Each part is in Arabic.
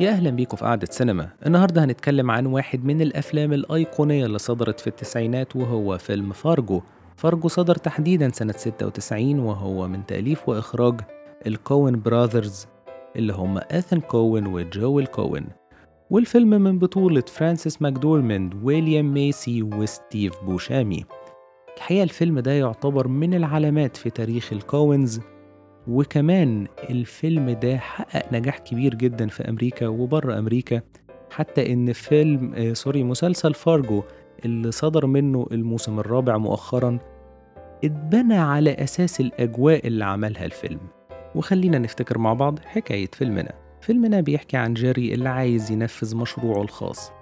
يا أهلا بيكم في قعدة سينما. النهاردة هنتكلم عن واحد من الأفلام الأيقونية اللي صدرت في التسعينات وهو فيلم فارجو. فارجو صدر تحديدا سنة 96 وهو من تأليف وإخراج الكوين brothers اللي هم إيثن كوين وجويل كوين. والفيلم من بطولة فرانسيس ماكدورمند ويليام ميسي وستيف بوشيمي. الحقيقة الفيلم ده يعتبر من العلامات في تاريخ الكوينز وكمان الفيلم ده حقق نجاح كبير جدا في أمريكا وبره أمريكا. حتى إن فيلم آه سوري مسلسل فارجو اللي صدر منه الموسم الرابع مؤخرا اتبنى على أساس الأجواء اللي عملها الفيلم. وخلينا نفتكر مع بعض حكاية فيلمنا. فيلمنا بيحكي عن جيري اللي عايز ينفذ مشروعه الخاص.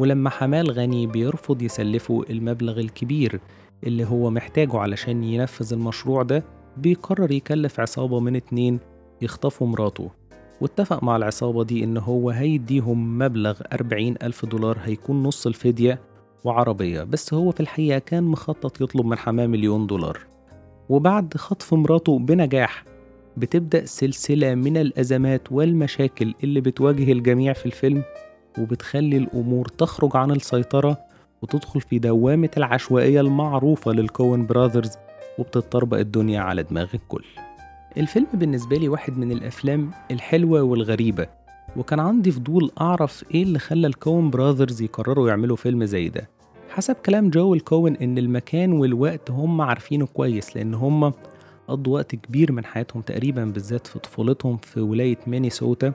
ولما حماه الغني بيرفض يسلفه المبلغ الكبير اللي هو محتاجه علشان ينفذ المشروع ده بيقرر يكلف عصابة من اتنين يخطفوا مراته. واتفق مع العصابة دي إن هو هيديهم مبلغ أربعين ألف دولار هيكون نص الفدية وعربية. بس هو في الحقيقة كان مخطط يطلب من حماة مليون دولار. وبعد خطف مراته بنجاح بتبدأ سلسلة من الأزمات والمشاكل اللي بتواجه الجميع في الفيلم وبتخلي الأمور تخرج عن السيطرة وتدخل في دوامة العشوائية المعروفة للكوين brothers. وبتطربق الدنيا على دماغ الكل. الفيلم بالنسبة لي واحد من الأفلام الحلوة والغريبة وكان عندي فضول أعرف إيه اللي خلى الكوين brothers يقرروا يعملوا فيلم زي ده. حسب كلام جويل كوين إن المكان والوقت هم عارفينه كويس لأن هم قضوا وقت كبير من حياتهم تقريبا بالذات في طفولتهم في ولاية مينيسوتا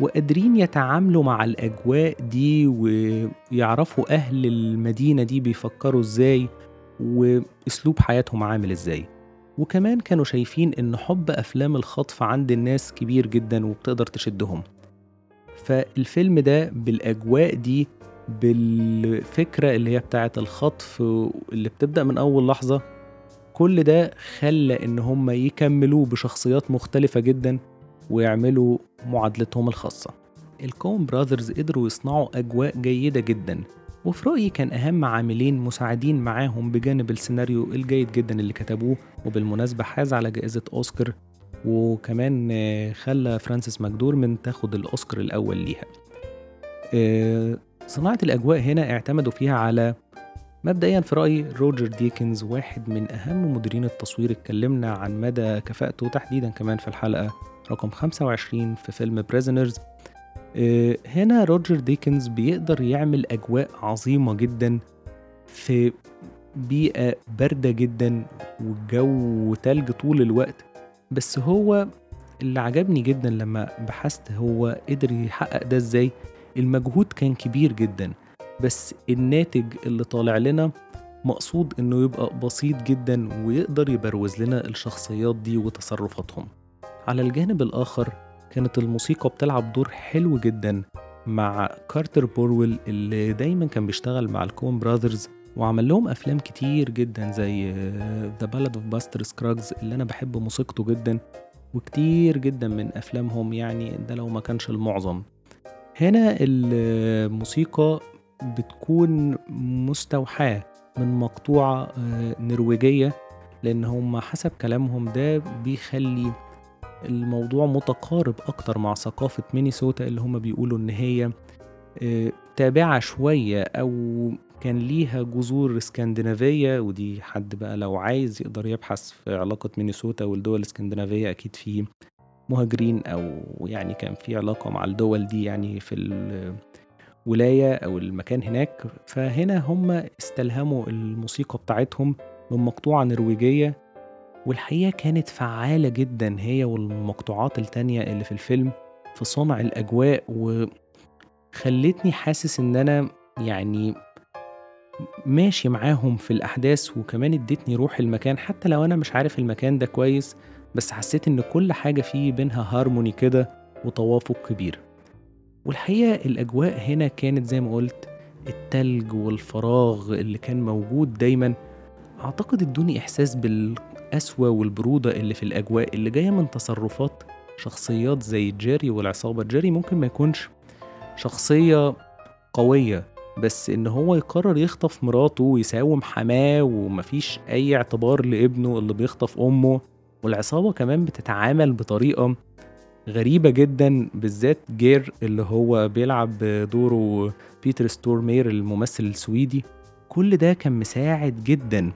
وقادرين يتعاملوا مع الأجواء دي ويعرفوا أهل المدينة دي بيفكروا إزاي. وأسلوب حياتهم عامل إزاي. وكمان كانوا شايفين إن حب أفلام الخطف عند الناس كبير جدا وبتقدر تشدهم. فالفيلم ده بالأجواء دي بالفكرة اللي هي بتاعة الخطف اللي بتبدأ من أول لحظة كل ده خلى إن هم يكملوه بشخصيات مختلفة جدا ويعملوا معادلتهم الخاصة. الكوين brothers قدروا يصنعوا أجواء جيدة جدا. وفي رأيي كان أهم عاملين مساعدين معاهم بجانب السيناريو الجيد جدا اللي كتبوه وبالمناسبة حاز على جائزة أوسكار وكمان خلى فرانسيس ماكدورمند تاخد الأوسكار الأول ليها. صناعة الأجواء هنا اعتمدوا فيها على مبدئيا في رأيي روجر ديكنز واحد من أهم مديرين التصوير اتكلمنا عن مدى كفاءته تحديدا كمان في الحلقة رقم 25 في فيلم Prisoners هنا روجر ديكنز بيقدر يعمل أجواء عظيمة جدا في بيئة باردة جدا والجو تلج طول الوقت. بس هو اللي عجبني جدا لما بحثت هو قدر يحقق ده إزاي؟ المجهود كان كبير جدا بس الناتج اللي طالع لنا مقصود إنه يبقى بسيط جدا ويقدر يبروز لنا الشخصيات دي وتصرفاتهم. على الجانب الآخر كانت الموسيقى بتلعب دور حلو جدا مع كارتر بورويل اللي دايما كان بيشتغل مع الكوين brothers وعمل لهم أفلام كتير جدا زي The Ballad of Buster Scruggs اللي أنا بحب موسيقته جدا وكتير جدا من أفلامهم يعني ده لو ما كانش المعظم. هنا الموسيقى بتكون مستوحاة من مقطوعة نرويجية لأن هم حسب كلامهم ده بيخلي الموضوع متقارب أكتر مع ثقافة مينيسوتا اللي هم بيقولوا إن هي تابعة شوية أو كان ليها جذور اسكندنافية ودي حد بقى لو عايز يقدر يبحث في علاقة مينيسوتا والدول الاسكندنافية أكيد في مهاجرين أو يعني كان في علاقة مع الدول دي يعني في الولاية أو المكان هناك. فهنا هم استلهموا الموسيقى بتاعتهم من مقطوعة نرويجية والحقيقة كانت فعالة جدا هي والمقطوعات التانية اللي في الفيلم في صنع الأجواء وخلتني حاسس إن أنا يعني ماشي معاهم في الأحداث وكمان ادتني روح المكان حتى لو أنا مش عارف المكان ده كويس بس حسيت إن كل حاجة فيه بينها هارموني كده وتوافق كبير. والحقيقة الأجواء هنا كانت زي ما قلت التلج والفراغ اللي كان موجود دايما. أعتقد ادوني إحساس بالقسوة والبرودة اللي في الأجواء اللي جاية من تصرفات شخصيات زي جيري والعصابة. جيري ممكن ما يكونش شخصية قوية بس إن هو يقرر يخطف مراته ويساوم حماة ومفيش أي اعتبار لابنه اللي بيخطف أمه. والعصابة كمان بتتعامل بطريقة غريبة جدا بالذات جير اللي هو بيلعب دوره بيتر ستورمير الممثل السويدي. كل ده كان مساعد جدا.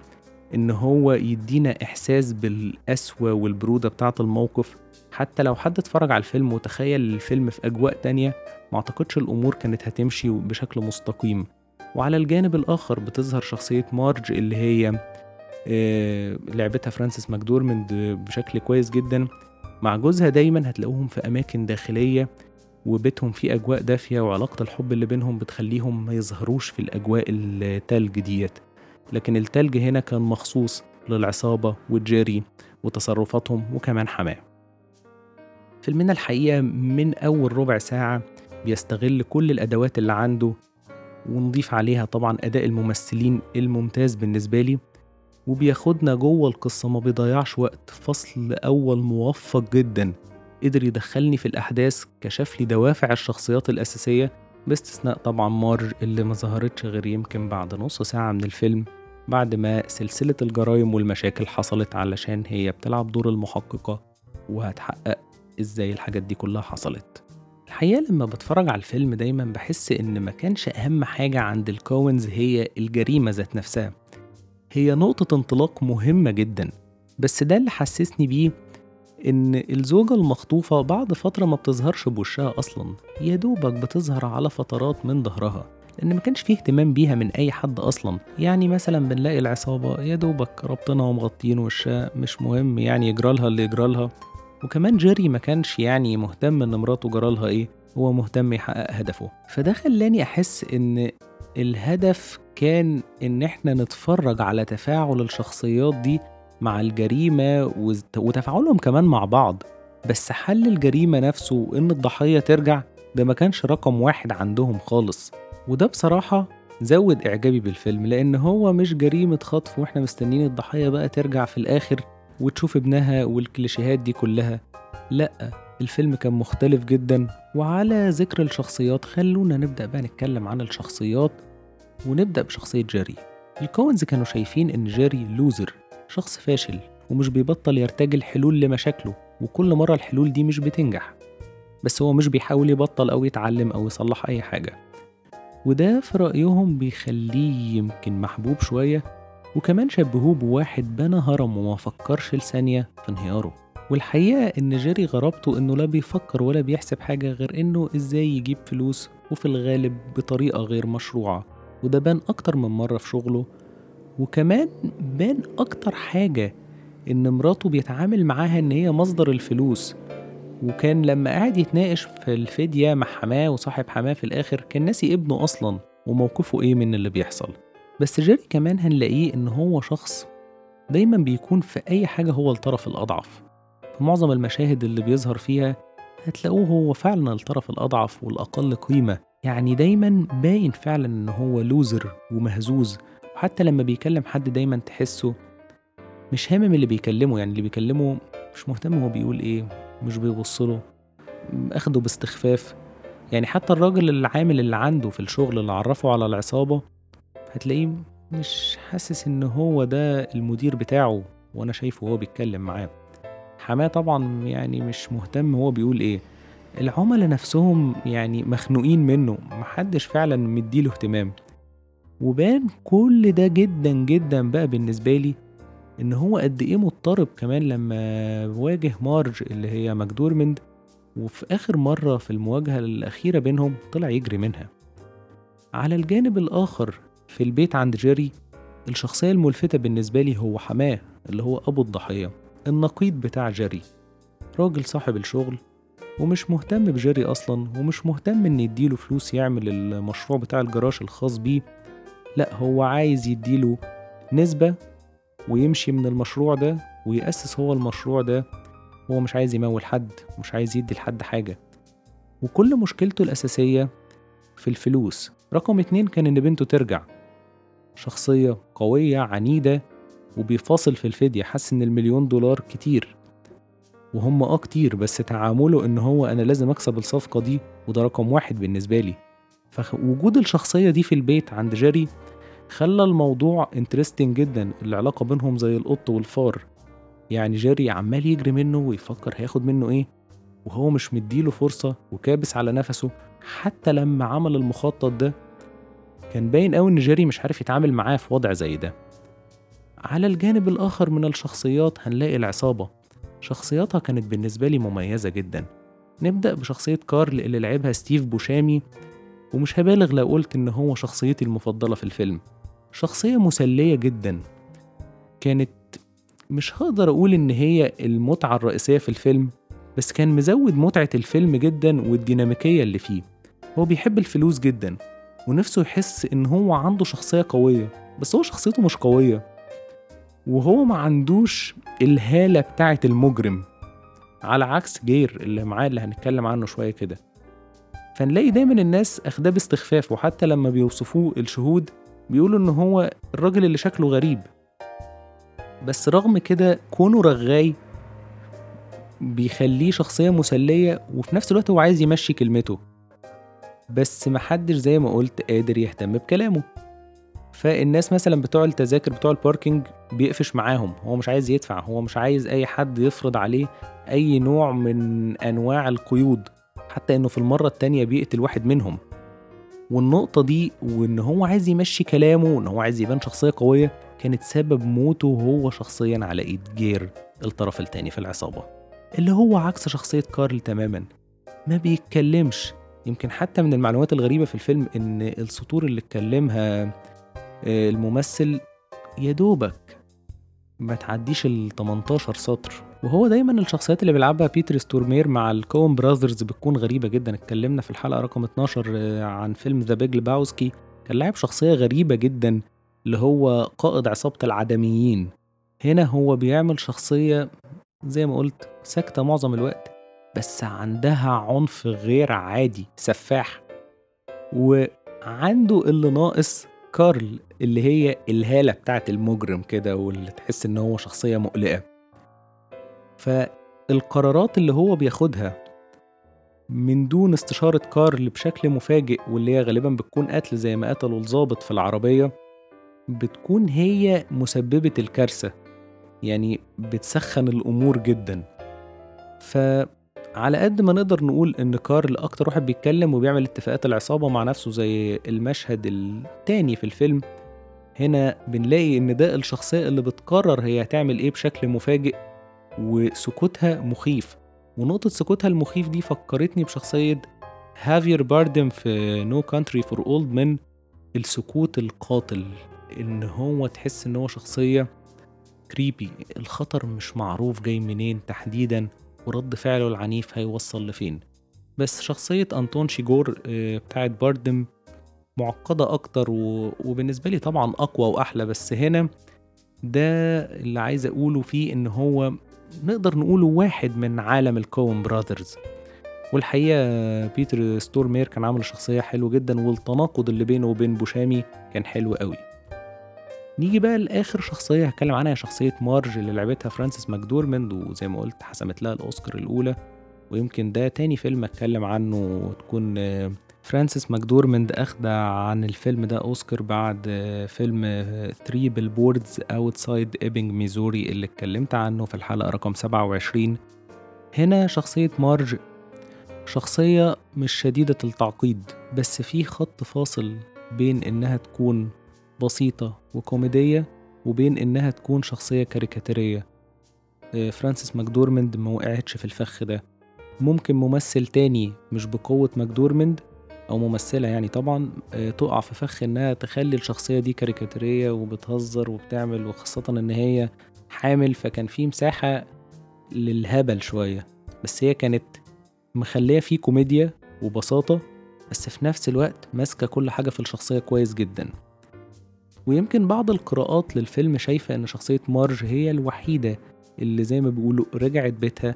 إن هو يدينا إحساس بالقسوة والبرودة بتاعة الموقف. حتى لو حد اتفرج على الفيلم وتخيل الفيلم في أجواء تانية ما أعتقدش الأمور كانت هتمشي بشكل مستقيم. وعلى الجانب الآخر بتظهر شخصية مارج اللي هي آه، لعبتها فرانسيس ماكدورمند بشكل كويس جدا. مع جوزها دايما هتلاقوهم في أماكن داخلية وبيتهم فيه أجواء دافية وعلاقة الحب اللي بينهم بتخليهم ما يظهروش في الأجواء التلج ديت. لكن التلج هنا كان مخصوص للعصابة وجيري وتصرفاتهم وكمان حماة. فيلمنا الحقيقة من أول ربع ساعة بيستغل كل الأدوات اللي عنده ونضيف عليها طبعا أداء الممثلين الممتاز بالنسبة لي وبياخدنا جوه القصة ما بيضيعش وقت فصل أول موفق جدا قدر يدخلني في الأحداث كشف لي دوافع الشخصيات الأساسية باستثناء طبعا مارج اللي ما ظهرتش غير يمكن بعد نص ساعة من الفيلم بعد ما سلسلة الجرائم والمشاكل حصلت علشان هي بتلعب دور المحققة وهتحقق إزاي الحاجات دي كلها حصلت. الحقيقة لما بتفرج على الفيلم دايما بحس إن ما كانش أهم حاجة عند ال Coens هي الجريمة ذات نفسها. هي نقطة انطلاق مهمة جدا بس ده اللي حسسني بيه إن الزوجة المخطوفة بعد فترة ما بتظهرش بوشها أصلا يا دوبك بتظهر على فترات من ظهرها لأن ما كانش فيه اهتمام بيها من أي حد أصلا. يعني مثلا بنلاقي العصابة يا دوبك رابطينها ومغطين وشها مش مهم يعني يجرالها اللي يجرالها وكمان جيري ما كانش يعني مهتم إن مراته جرالها إيه هو مهتم يحقق هدفه. فده خلاني أحس إن الهدف كان إن إحنا نتفرج على تفاعل الشخصيات دي مع الجريمة وتفاعلهم كمان مع بعض. بس حل الجريمة نفسه وإن الضحية ترجع؟ ده ما كانش رقم واحد عندهم خالص. وده بصراحة زود إعجابي بالفيلم لأن هو مش جريمة خطف وإحنا مستنيين الضحية بقى ترجع في الآخر وتشوف ابنها والكليشيهات دي كلها. لأ الفيلم كان مختلف جدا. وعلى ذكر الشخصيات خلونا نبدأ بقى نتكلم عن الشخصيات ونبدأ بشخصية جيري. ال Coens كانوا شايفين إن جيري loser شخص فاشل ومش بيبطل يرتجل حلول لمشاكله وكل مرة الحلول دي مش بتنجح. بس هو مش بيحاول يبطل أو يتعلم أو يصلح أي حاجة. وده في رأيهم بيخليه يمكن محبوب شوية وكمان شبهوه بواحد بنى هرم وما فكرش لثانية في انهياره. والحقيقة إن جيري غرابته إنه لا بيفكر ولا بيحسب حاجة غير إنه إزاي يجيب فلوس وفي الغالب بطريقة غير مشروعة. وده بان أكتر من مرة في شغله وكمان بان أكتر حاجة إن مراته بيتعامل معاها إن هي مصدر الفلوس. وكان لما قاعد يتناقش في الفدية مع حماة وصاحب حماة في الآخر كان ناسي ابنه أصلا وموقفه إيه من اللي بيحصل. بس جيري كمان هنلاقيه إن هو شخص دايما بيكون في أي حاجة هو الطرف الأضعف. في معظم المشاهد اللي بيظهر فيها هتلاقوه هو فعلا الطرف الأضعف والأقل قيمة. يعني دايما باين فعلا إن هو لوزر ومهزوز. وحتى لما بيكلم حد دايما تحسه مش هامم اللي بيكلمه يعني اللي بيكلمه مش مهتم هو بيقول إيه مش بيبصله أخده باستخفاف. يعني حتى الراجل العامل اللي عنده في الشغل اللي عرفه على العصابة هتلاقيه مش حاسس إن هو ده المدير بتاعه وأنا شايفه هو بيتكلم معاه. حماة طبعا يعني مش مهتم هو بيقول إيه. العملاء نفسهم يعني مخنوقين منه محدش فعلا مديله اهتمام. وبان كل ده جدا جدا بقى بالنسبة لي إن هو قد إيه مضطرب كمان لما واجه مارج اللي هي ماكدورمند وفي آخر مرة في المواجهة الأخيرة بينهم طلع يجري منها. على الجانب الآخر في البيت عند جيري الشخصية الملفتة بالنسبة لي هو حماة اللي هو أبو الضحية النقيض بتاع جيري. راجل صاحب الشغل ومش مهتم بجيري أصلا ومش مهتم إن يديله فلوس يعمل المشروع بتاع الجراج الخاص بيه لأ هو عايز يديله نسبة ويمشي من المشروع ده ويأسس هو المشروع ده. هو مش عايز يمول حد مش عايز يدي لحد حاجة. وكل مشكلته الأساسية في الفلوس. رقم اتنين كان إن بنته ترجع. شخصية قوية عنيدة وبيفاصل في الفدية حس إن المليون دولار كتير. وهم آه كتير بس تعامله إن هو أنا لازم أكسب الصفقة دي وده رقم واحد بالنسبة لي. فوجود الشخصية دي في البيت عند جيري خلى الموضوع interesting جدا العلاقة بينهم زي القط والفار. يعني جيري عمال يجري منه ويفكر هياخد منه إيه وهو مش مديله فرصة وكابس على نفسه. حتى لما عمل المخطط ده كان باين قوي إن جيري مش عارف يتعامل معاه في وضع زي ده. على الجانب الآخر من الشخصيات هنلاقي العصابة. شخصياتها كانت بالنسبة لي مميزة جدا. نبدأ بشخصية كارل اللي لعبها ستيف بوشامي ومش هبالغ لو قلت إن هو شخصيتي المفضلة في الفيلم. شخصية مسلية جدا. كانت مش هقدر أقول إن هي المتعة الرئيسية في الفيلم بس كان مزود متعة الفيلم جدا والديناميكية اللي فيه. هو بيحب الفلوس جدا ونفسه يحس إن هو عنده شخصية قوية بس هو شخصيته مش قوية. وهو ما عندوش الهالة بتاعة المجرم على عكس جير اللي معاه اللي هنتكلم عنه شوية كده. فنلاقي دايما الناس أخداه باستخفاف وحتى لما بيوصفوه الشهود بيقولوا إن هو الراجل اللي شكله غريب. بس رغم كده كونه رغاي بيخليه شخصية مسلية وفي نفس الوقت هو عايز يمشي كلمته. بس محدش زي ما قلت قادر يهتم بكلامه. فالناس مثلا بتوع التذاكر بتوع الباركينج بيقفش معاهم. هو مش عايز يدفع هو مش عايز أي حد يفرض عليه أي نوع من أنواع القيود. حتى إنه في المرة التانية بيقتل واحد منهم. والنقطة دي وإن هو عايز يمشي كلامه وإن هو عايز يبان شخصية قوية كانت سبب موته هو شخصيا على ايد جير الطرف التاني في العصابة اللي هو عكس شخصية كارل تماما. ما بيتكلمش. يمكن حتى من المعلومات الغريبة في الفيلم إن السطور اللي اتكلمها آه، الممثل يا دوبك ما تعديش ال 18 سطر. وهو دايما الشخصيات اللي بيلعبها بيتر ستورمير مع ال Coen Brothers بتكون غريبة جدا. اتكلمنا في الحلقة رقم 12 آه، عن فيلم The Big Lebowski كان لاعب شخصية غريبة جدا اللي هو قائد عصابة العدميين. هنا هو بيعمل شخصية زي ما قلت ساكتة معظم الوقت بس عندها عنف غير عادي سفاح. وعنده اللي ناقص كارل اللي هي الهالة بتاعت المجرم كده واللي تحس إن هو شخصية مقلقة. فالقرارات اللي هو بياخدها من دون استشارة كارل بشكل مفاجئ واللي هي غالبا بتكون قتل زي ما قتلوا الظابط في العربية بتكون هي مسببة الكارثة. يعني بتسخن الأمور جدا. فعلى قد ما نقدر نقول إن كارل أكتر واحد بيتكلم وبيعمل اتفاقات العصابة مع نفسه زي المشهد التاني في الفيلم هنا بنلاقي إن ده الشخصية اللي بتقرر هي هتعمل إيه بشكل مفاجئ وسكوتها مخيف. ونقطة سكوتها المخيف دي فكرتني بشخصية هافير باردم في No Country for Old Men السكوت القاتل إن هو تحس إن هو شخصية creepy الخطر مش معروف جاي منين تحديدا ورد فعله العنيف هيوصل لفين. بس شخصية أنطون شيجور آه، بتاعت باردم معقدة أكتر. وبالنسبة لي طبعا أقوى وأحلى. بس هنا ده اللي عايز أقوله فيه إن هو نقدر نقوله واحد من عالم ال Coen Brothers. والحقيقة بيتر ستورمير كان عامل شخصية حلو جدا والتناقض اللي بينه وبين بوشامي كان حلو قوي. نيجي بقى لآخر شخصية هتكلم عنها شخصية مارج اللي لعبتها فرانسيس ماكدورمند وزي ما قلت حسمت لها الأوسكار الأولى. ويمكن ده تاني فيلم أتكلم عنه تكون فرانسيس ماكدورمند أخدة عن الفيلم ده أوسكار بعد فيلم 3 Billboards Outside Ebbing Missouri اللي اتكلمت عنه في الحلقة رقم 27 هنا شخصية مارج شخصية مش شديدة التعقيد بس في خط فاصل بين إنها تكون بسيطة وكوميدية وبين إنها تكون شخصية كاريكاتيرية. آه، فرانسيس ماكدورمند ما وقعتش في الفخ ده. ممكن ممثل تاني مش بقوة ماكدورمند أو ممثلة يعني طبعا آه، تقع في فخ إنها تخلي الشخصية دي كاريكاتيرية وبتهزر وبتعمل وخاصة إن هي حامل فكان في مساحة للهبل شوية. بس هي كانت مخلية فيه كوميديا وبساطة بس في نفس الوقت ماسكة كل حاجة في الشخصية كويس جدا. ويمكن بعض القراءات للفيلم شايفة إن شخصية مارج هي الوحيدة اللي زي ما بيقولوا رجعت بيتها.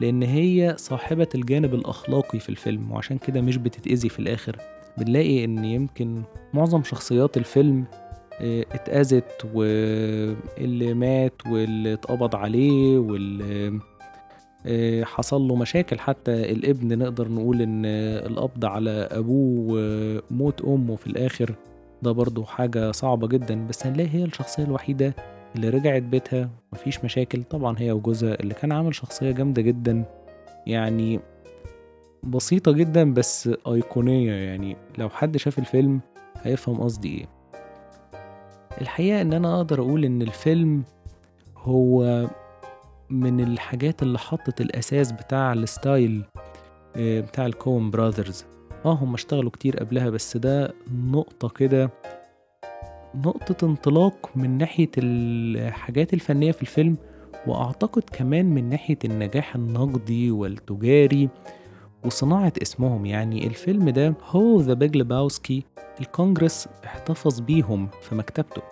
لأن هي صاحبة الجانب الأخلاقي في الفيلم وعشان كده مش بتتأذي في الآخر. بنلاقي إن يمكن معظم شخصيات الفيلم آه، اتأذت واللي مات واللي اتقبض عليه واللي آه، حصل له مشاكل. حتى الابن نقدر نقول إن القبض على أبوه وموت أمه في الآخر ده برضو حاجة صعبة جدا. بس هنلاقي هي الشخصية الوحيدة اللي رجعت بيتها مفيش مشاكل. طبعا هي وجوزها اللي كان عامل شخصية جامدة جدا يعني بسيطة جدا بس أيقونية. يعني لو حد شاف الفيلم هيفهم قصدي إيه. الحقيقة إن أنا أقدر أقول إن الفيلم هو من الحاجات اللي حطت الأساس بتاع ال style آه، بتاع ال Coen Brothers. آه هم اشتغلوا كتير قبلها بس ده نقطة كده نقطة انطلاق من ناحية الحاجات الفنية في الفيلم وأعتقد كمان من ناحية النجاح النقدي والتجاري وصناعة اسمهم. يعني الفيلم ده هو ذا بيج لباوسكي الكونجرس احتفظ بيهم في مكتبته.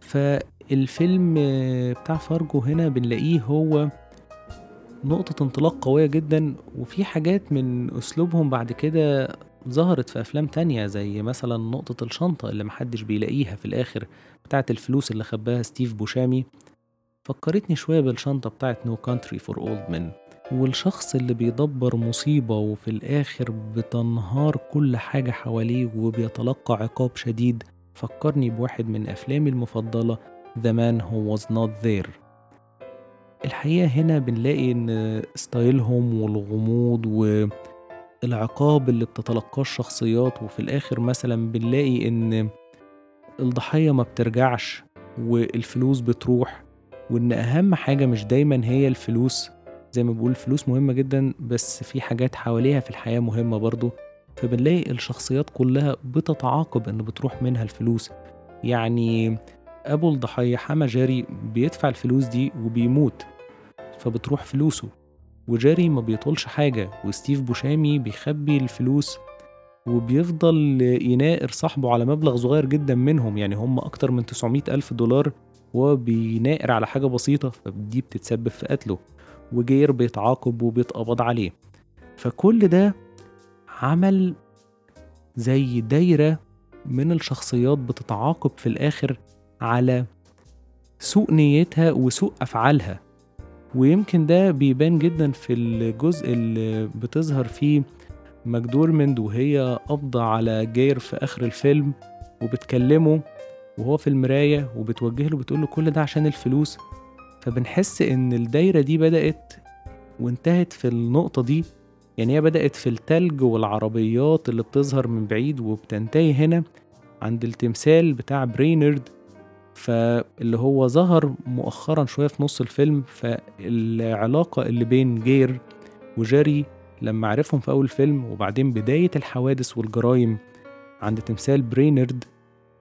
فالفيلم بتاع فارجو هنا بنلاقيه هو نقطة انطلاق قوية جدا وفي حاجات من أسلوبهم بعد كده ظهرت في أفلام تانية زي مثلا نقطة الشنطة اللي محدش بيلاقيها في الآخر بتاعة الفلوس اللي خباها ستيف بوشامي. فكرتني شوية بالشنطة بتاعة No Country for Old Men والشخص اللي بيدبر مصيبة وفي الآخر بتنهار كل حاجة حواليه وبيتلقى عقاب شديد. فكرني بواحد من أفلامي المفضلة The Man Who Was Not There. الحقيقة هنا بنلاقي إن style هم والغموض والعقاب اللي بتتلقاه الشخصيات وفي الآخر مثلا بنلاقي إن الضحية ما بترجعش والفلوس بتروح وإن أهم حاجة مش دايما هي الفلوس. زي ما بقول الفلوس مهمة جدا بس في حاجات حواليها في الحياة مهمة برضو. فبنلاقي الشخصيات كلها بتتعاقب إن بتروح منها الفلوس. يعني أبو الضحية حما جاري بيدفع الفلوس دي وبيموت فبتروح فلوسه. وجاري ما بيطولش حاجة وستيف بوشامي بيخبي الفلوس وبيفضل يناقر صاحبه على مبلغ صغير جدا منهم يعني هم أكتر من 900 ألف دولار وهو بيناقر على حاجة بسيطة فدي بتتسبب في قتله وجير بيتعاقب وبيتقبض عليه. فكل ده عمل زي دايرة من الشخصيات بتتعاقب في الآخر على سوء نيتها وسوء أفعالها. ويمكن ده بيبان جدا في الجزء اللي بتظهر فيه ماكدورمند وهي قابضة على جير في آخر الفيلم وبتكلمه وهو في المراية وبتوجه له بتقول له كل ده عشان الفلوس. فبنحس إن الدايرة دي بدأت وانتهت في النقطة دي. يعني هي بدأت في التلج والعربيات اللي بتظهر من بعيد وبتنتهي هنا عند التمثال بتاع برينرد. فاللي هو ظهر مؤخرا شوية في نص الفيلم فالعلاقة اللي بين جير وجيري لما عرفهم في أول فيلم وبعدين بداية الحوادث والجرايم عند تمثال برينرد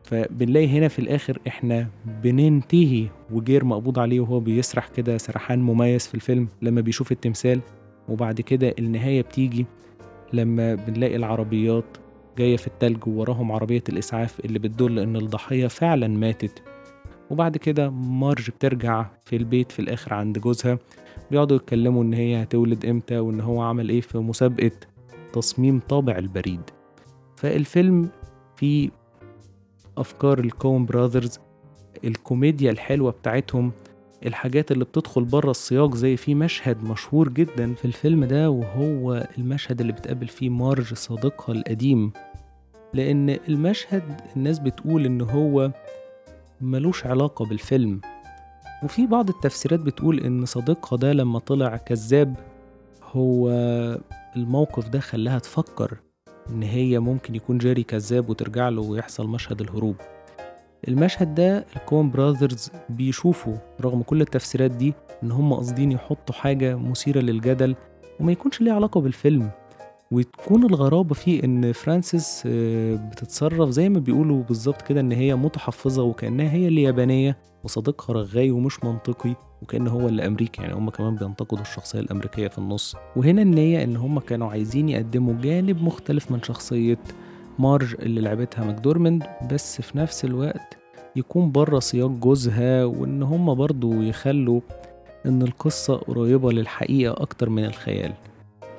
فبنلاقي هنا في الآخر إحنا بننتهي وجير مقبوض عليه وهو بيسرح كده سرحان مميز في الفيلم لما بيشوف التمثال وبعد كده النهاية بتيجي لما بنلاقي العربيات جاية في التلج ووراهم عربية الإسعاف اللي بتدل إن الضحية فعلا ماتت وبعد كده مارج بترجع في البيت في الآخر عند جوزها. بيقعدوا يتكلموا إن هي هتولد إمتى وإن هو عمل إيه في مسابقة تصميم طابع البريد. فالفيلم فيه أفكار ال Coen Brothers الكوميديا الحلوة بتاعتهم الحاجات اللي بتدخل بره السياق زي في مشهد مشهور جدا في الفيلم ده وهو المشهد اللي بتقابل فيه مارج صديقها القديم. لأن المشهد الناس بتقول إن هو ملوش علاقة بالفيلم. وفي بعض التفسيرات بتقول إن صديقها ده لما طلع كذاب هو الموقف ده خلاها تفكر إن هي ممكن يكون جاري كذاب وترجع له ويحصل مشهد الهروب. المشهد ده الكون براذرز بيشوفوا رغم كل التفسيرات دي إن هم قاصدين يحطوا حاجة مثيرة للجدل وما يكونش ليه علاقة بالفيلم. وتكون الغرابة فيه إن فرانسيس آه، بتتصرف زي ما بيقولوا بالظبط كده إن هي متحفظة وكأنها هي اللي يابانية وصديقها رغاي ومش منطقي وكأن هو اللي أمريكي يعني هم كمان بينتقدوا الشخصية الأمريكية في النص. وهنا النية إن هم كانوا عايزين يقدموا جانب مختلف من شخصية مارج اللي لعبتها ماكدورمند بس في نفس الوقت يكون بره سياق جوزها وإن هم برضو يخلوا إن القصة قريبة للحقيقة أكتر من الخيال.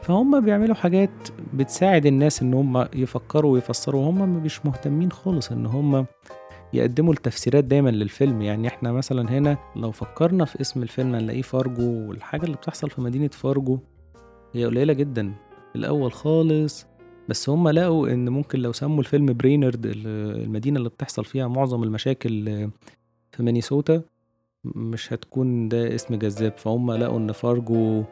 فهم بيعملوا حاجات بتساعد الناس إن هم يفكروا ويفسروا وهم مش مهتمين خالص إن هم يقدموا التفسيرات دايما للفيلم. يعني إحنا مثلا هنا لو فكرنا في اسم الفيلم هنلاقيه فارجو والحاجة اللي بتحصل في مدينة فارجو هي قليلة جدا الأول خالص. بس هم لقوا إن ممكن لو سموا الفيلم برينرد المدينة اللي بتحصل فيها معظم المشاكل في مينيسوتا مش هتكون ده اسم جذاب. فهم لقوا إن فارجو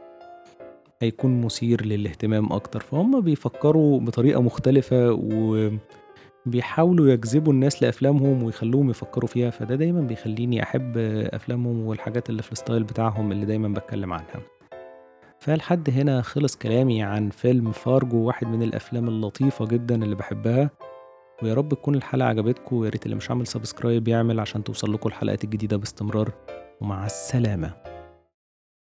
هيكون مثير للاهتمام أكتر. فهم بيفكروا بطريقة مختلفة وبيحاولوا يجذبوا الناس لأفلامهم ويخلوهم يفكروا فيها. فده دايما بيخليني أحب أفلامهم والحاجات اللي في الستايل بتاعهم اللي دايما بتكلم عنها. فلحد هنا خلص كلامي عن فيلم فارجو واحد من الأفلام اللطيفة جدا اللي بحبها. ويا رب تكون الحلقة عجبتكم ويا ريت اللي مش عامل سبسكرايب يعمل عشان توصل لكم الحلقات الجديدة باستمرار. ومع السلامة.